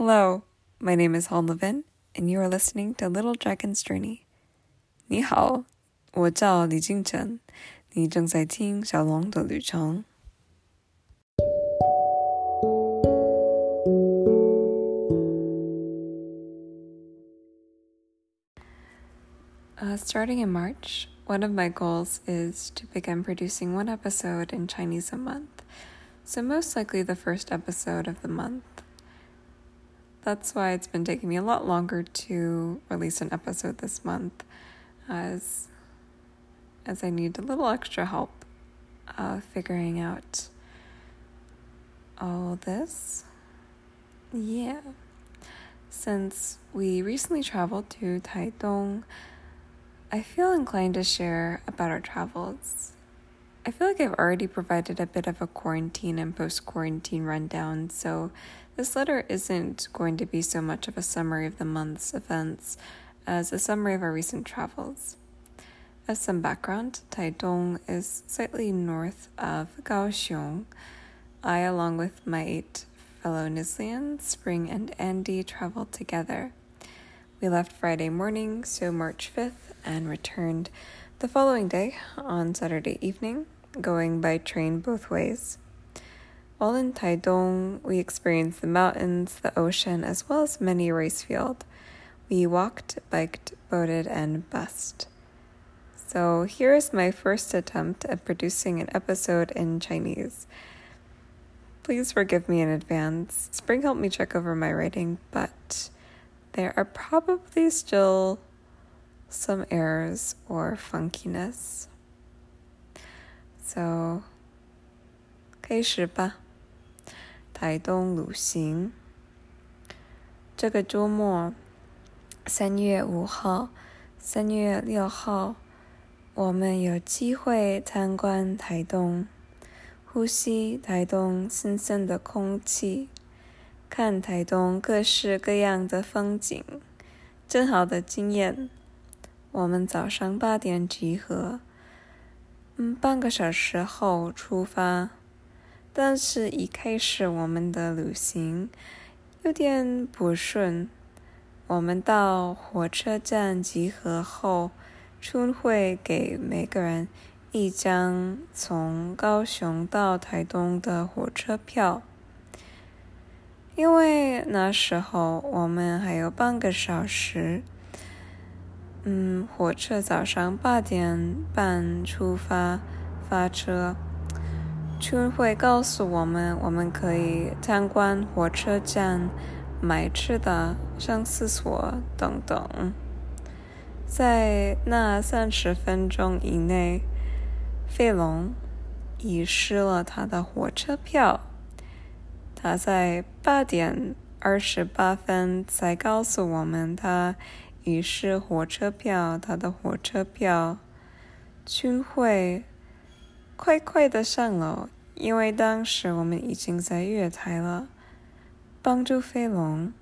Hello, my name is Hall Levin, and you are listening to Little Dragon's Journey. 你好，我叫李敬晨，你正在听小龙的旅程。Uh, starting in March, one of my goals is to begin producing one episode in Chinese a month, so most likely the first episode of the month. That's why it's been taking me a lot longer to release an episode this month, as as I need a little extra help uh, figuring out all this. Yeah. Since we recently traveled to Taitung, I feel inclined to share about our travels. I feel like I've already provided a bit of a quarantine and post quarantine rundown, so this letter isn't going to be so much of a summary of the month's events as a summary of our recent travels. As some background, Taitung is slightly north of Kaohsiung. I, along with my eight fellow Nislians, Spring and Andy, traveled together. We left Friday morning, so March 5th, and returned the following day on Saturday evening, going by train both ways. While in Taidong, we experienced the mountains, the ocean, as well as many rice field. We walked, biked, boated, and bussed. So here is my first attempt at producing an episode in Chinese. Please forgive me in advance. Spring helped me check over my writing, but there are probably still some errors or funkiness. So 开始吧。 台东旅行。这个周末，三月五号、三月六号，我们有机会参观台东，呼吸台东新鲜的空气，看台东各式各样的风景，真好的经验。我们早上八点集合，嗯，半个小时后出发。但是，一开始我们的旅行有点不顺。我们到火车站集合后，春会给每个人一张从高雄到台东的火车票，因为那时候我们还有半个小时。嗯，火车早上八点半出发，发车。春会告诉我们，我们可以参观火车站、买吃的、上厕所等等。在那三十分钟以内，费龙遗失了他的火车票。他在八点二十八分才告诉我们，他遗失火车票，他的火车票。春会。快快的上楼，因为当时我们已经在月台了。帮助飞龙，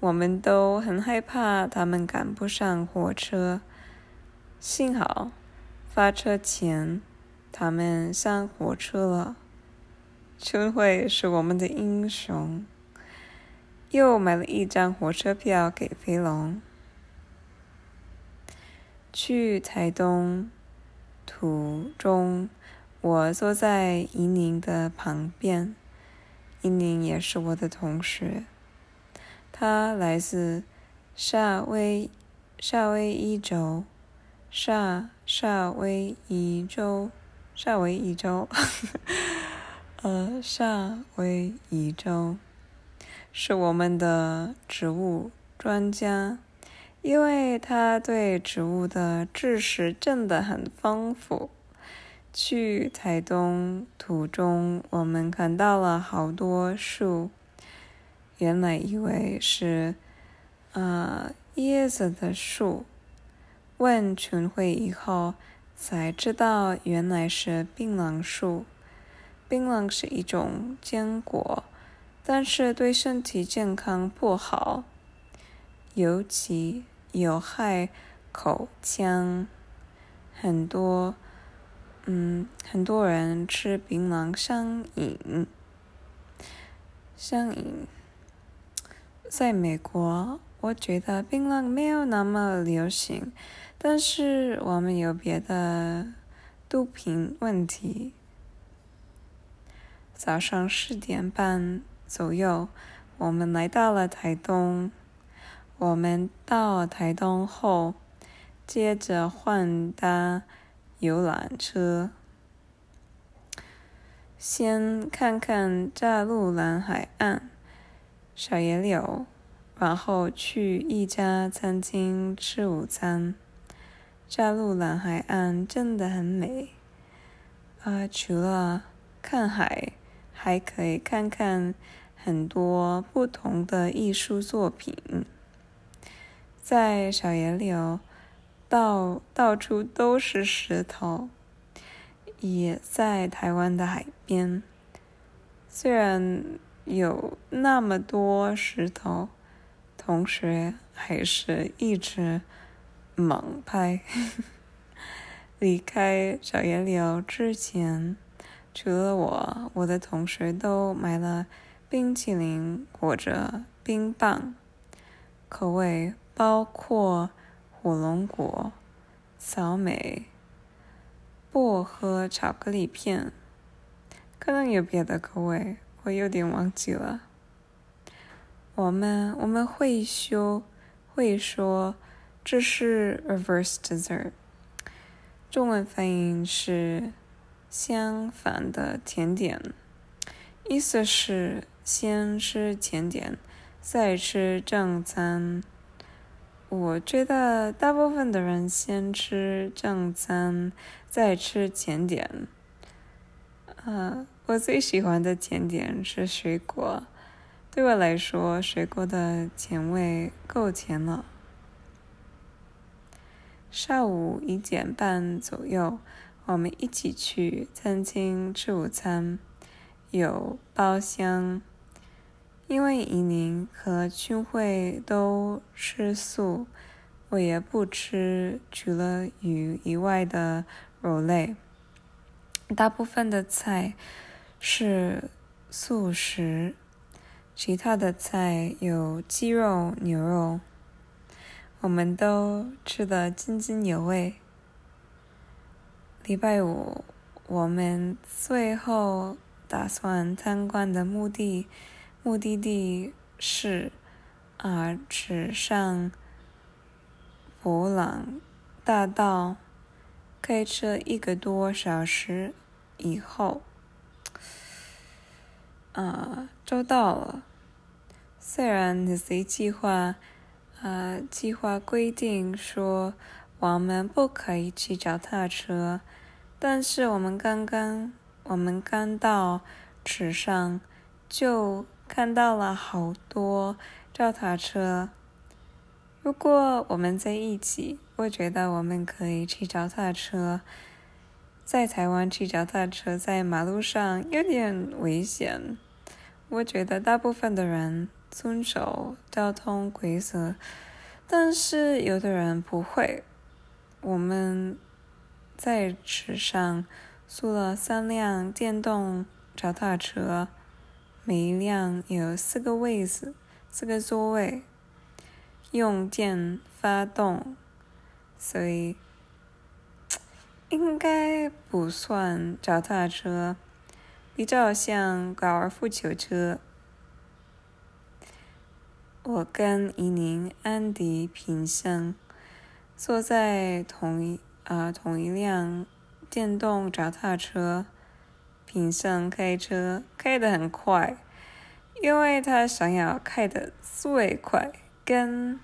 我们都很害怕他们赶不上火车。幸好发车前他们上火车了。春慧是我们的英雄，又买了一张火车票给飞龙，去台东。途中，我坐在伊宁的旁边，伊宁也是我的同学。他来自夏威夏威夷州，夏夏威夷州，夏威夷州，呃，夏威夷州。是我们的植物专家。因为他对植物的知识真的很丰富。去台东途中，我们看到了好多树，原来以为是啊椰子的树。问群会以后，才知道原来是槟榔树。槟榔是一种坚果，但是对身体健康不好，尤其。有害口腔，很多，嗯，很多人吃槟榔上瘾，上瘾。在美国，我觉得槟榔没有那么流行，但是我们有别的毒品问题。早上十点半左右，我们来到了台东。我们到台东后，接着换搭游览车，先看看大陆蓝海岸、小野柳，然后去一家餐厅吃午餐。大陆蓝海岸真的很美，啊，除了看海，还可以看看很多不同的艺术作品。在小野柳，到到处都是石头。也在台湾的海边，虽然有那么多石头，同学还是一直猛拍。离开小野柳之前，除了我，我的同学都买了冰淇淋或者冰棒，口味。包括火龙果、草莓、薄荷巧克力片，可能有别的口味，我有点忘记了。我们我们会修会说这是 reverse dessert，中文翻译是相反的甜点，意思是先吃甜点，再吃正餐。我觉得大部分的人先吃正餐，再吃甜点。呃，我最喜欢的甜点是水果，对我来说，水果的甜味够甜了。上午一点半左右，我们一起去餐厅吃午餐，有包厢。因为怡宁和君慧都吃素，我也不吃除了鱼以外的肉类。大部分的菜是素食，其他的菜有鸡肉、牛肉，我们都吃得津津有味。礼拜五，我们最后打算参观的目的。目的地是啊，纸上博朗大道，开车一个多小时以后，啊，就到了。虽然 Z 计划啊，计划规定说我们不可以骑脚踏车，但是我们刚刚我们刚到纸上就。看到了好多脚踏车。如果我们在一起，我觉得我们可以骑脚踏车。在台湾骑脚踏车在马路上有点危险。我觉得大部分的人遵守交通规则，但是有的人不会。我们在池上租了三辆电动脚踏车。每一辆有四个位子，四个座位，用电发动，所以应该不算脚踏车，比较像高尔夫球车。我跟伊宁、安迪平生坐在同一啊同一辆电动脚踏车。平生开车开得很快，因为他想要开得最快，跟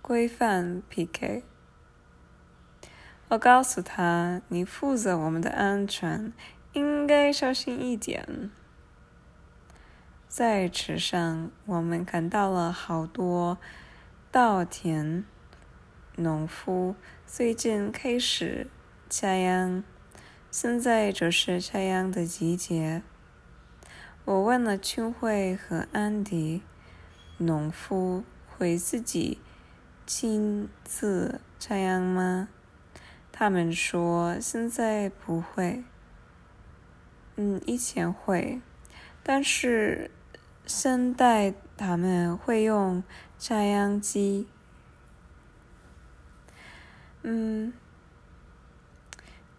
规范 PK。我告诉他：“你负责我们的安全，应该小心一点。”在池上，我们看到了好多稻田，农夫最近开始插秧。现在就是插秧的季节。我问了春慧和安迪，农夫会自己亲自插秧吗？他们说现在不会。嗯，以前会，但是现在他们会用插秧机。嗯，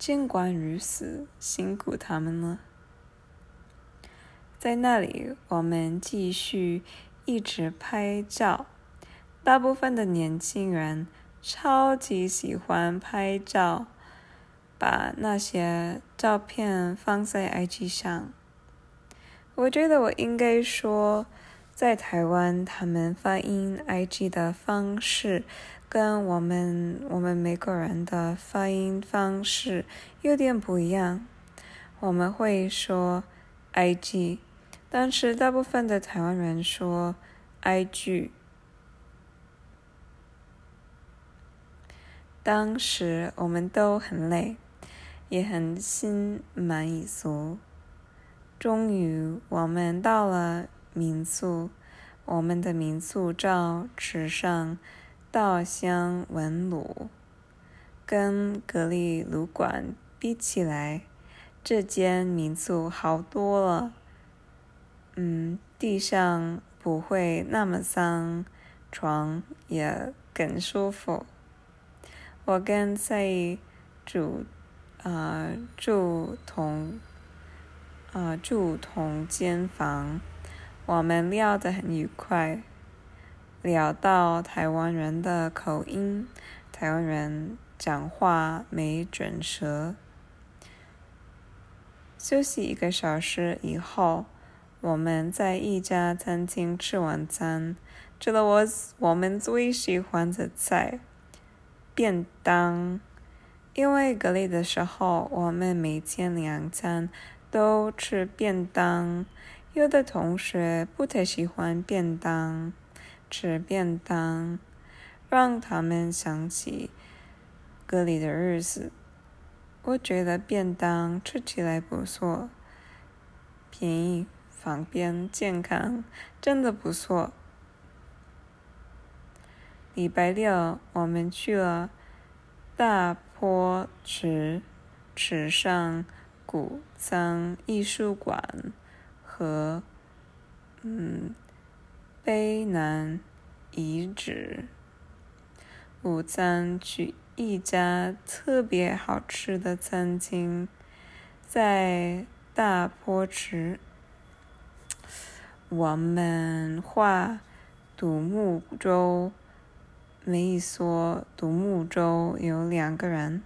尽管如此，辛苦他们了。在那里，我们继续一直拍照。大部分的年轻人超级喜欢拍照，把那些照片放在 IG 上。我觉得我应该说，在台湾，他们发音 IG 的方式跟我们我们美国人的发音方式有点不一样。我们会说 IG。但是大部分的台湾人说 “IG”。当时我们都很累，也很心满意足。终于，我们到了民宿。我们的民宿照纸上稻香纹路，跟格力旅馆比起来，这间民宿好多了。嗯，地上不会那么脏，床也更舒服。我跟在住啊住同啊住同间房，我们聊得很愉快，聊到台湾人的口音，台湾人讲话没准舌。休息一个小时以后。我们在一家餐厅吃晚餐，吃了我我们最喜欢的菜——便当。因为隔离的时候，我们每天两餐都吃便当。有的同学不太喜欢便当，吃便当让他们想起隔离的日子。我觉得便当吃起来不错，便宜。方便健康，真的不错。礼拜六我们去了大坡池池上古藏艺术馆和嗯碑南遗址。午餐去一家特别好吃的餐厅，在大坡池。我们画独木舟，每一艘独木舟有两个人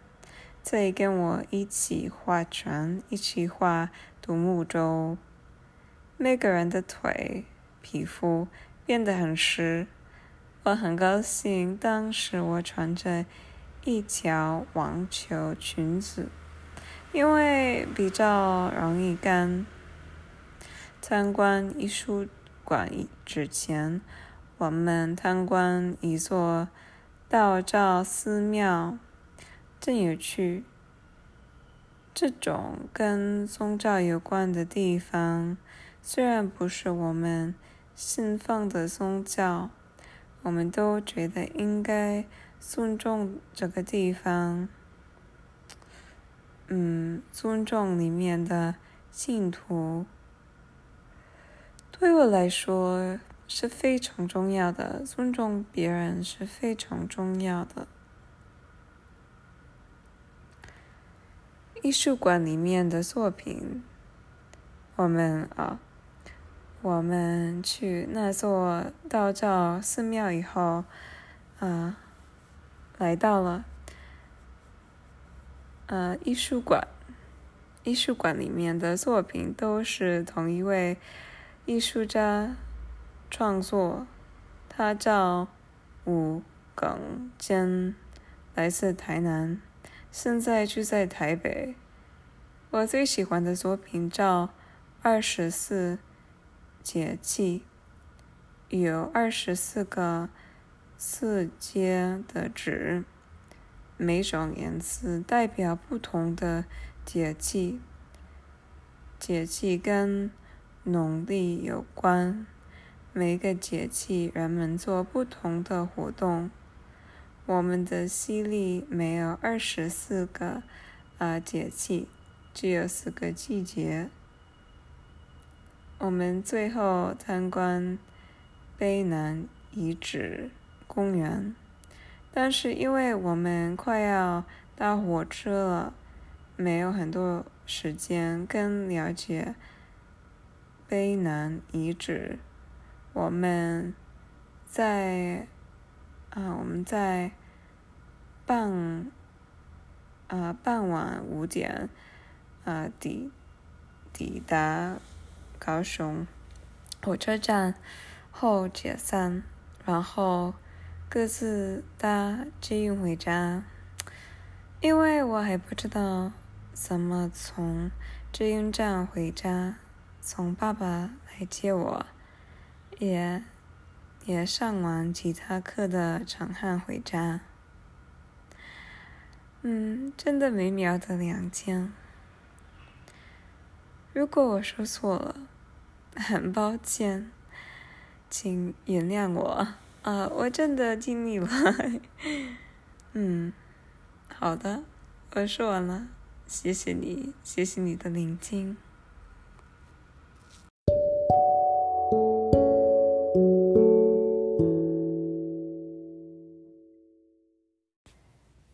在跟我一起划船，一起画独木舟。每个人的腿、皮肤变得很湿，我很高兴。当时我穿着一条网球裙子，因为比较容易干。参观艺术馆之前，我们参观一座道教寺庙，真有趣。这种跟宗教有关的地方，虽然不是我们信奉的宗教，我们都觉得应该尊重这个地方。嗯，尊重里面的信徒。对我来说是非常重要的，尊重别人是非常重要的。艺术馆里面的作品，我们啊，我们去那座道教寺庙以后，啊，来到了，呃，艺术馆，艺术馆里面的作品都是同一位。艺术家创作，他叫吴耿坚，来自台南，现在住在台北。我最喜欢的作品叫《二十四节气》，有二十四个四阶的纸，每种颜色代表不同的节气，节气跟。农历有关，每个节气人们做不同的活动。我们的西历没有二十四个啊节气，只有四个季节。我们最后参观碑南遗址公园。但是因为我们快要搭火车了，没有很多时间跟了解碑南遗址。我们在啊，我们在傍啊傍晚五点啊抵抵达高雄火车站后解散，然后。各自搭捷运回家，因为我还不知道怎么从捷运站回家，从爸爸来接我，也也上完吉他课的长汉回家。嗯，真的美妙的两天。如果我说错了，很抱歉，请原谅我。啊，我真的尽力了。嗯，好的，我说完了，谢谢你，谢谢你的聆听。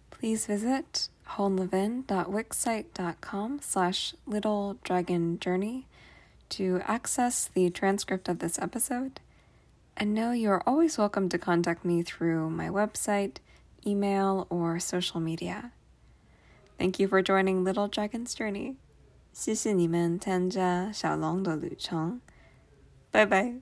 Please visit honlevin.wixsite.com slash little dragon journey to access the transcript of this episode and know you are always welcome to contact me through my website, email, or social media. Thank you for joining Little Dragon's Journey. 谢谢你们参加小龙的旅程，拜拜。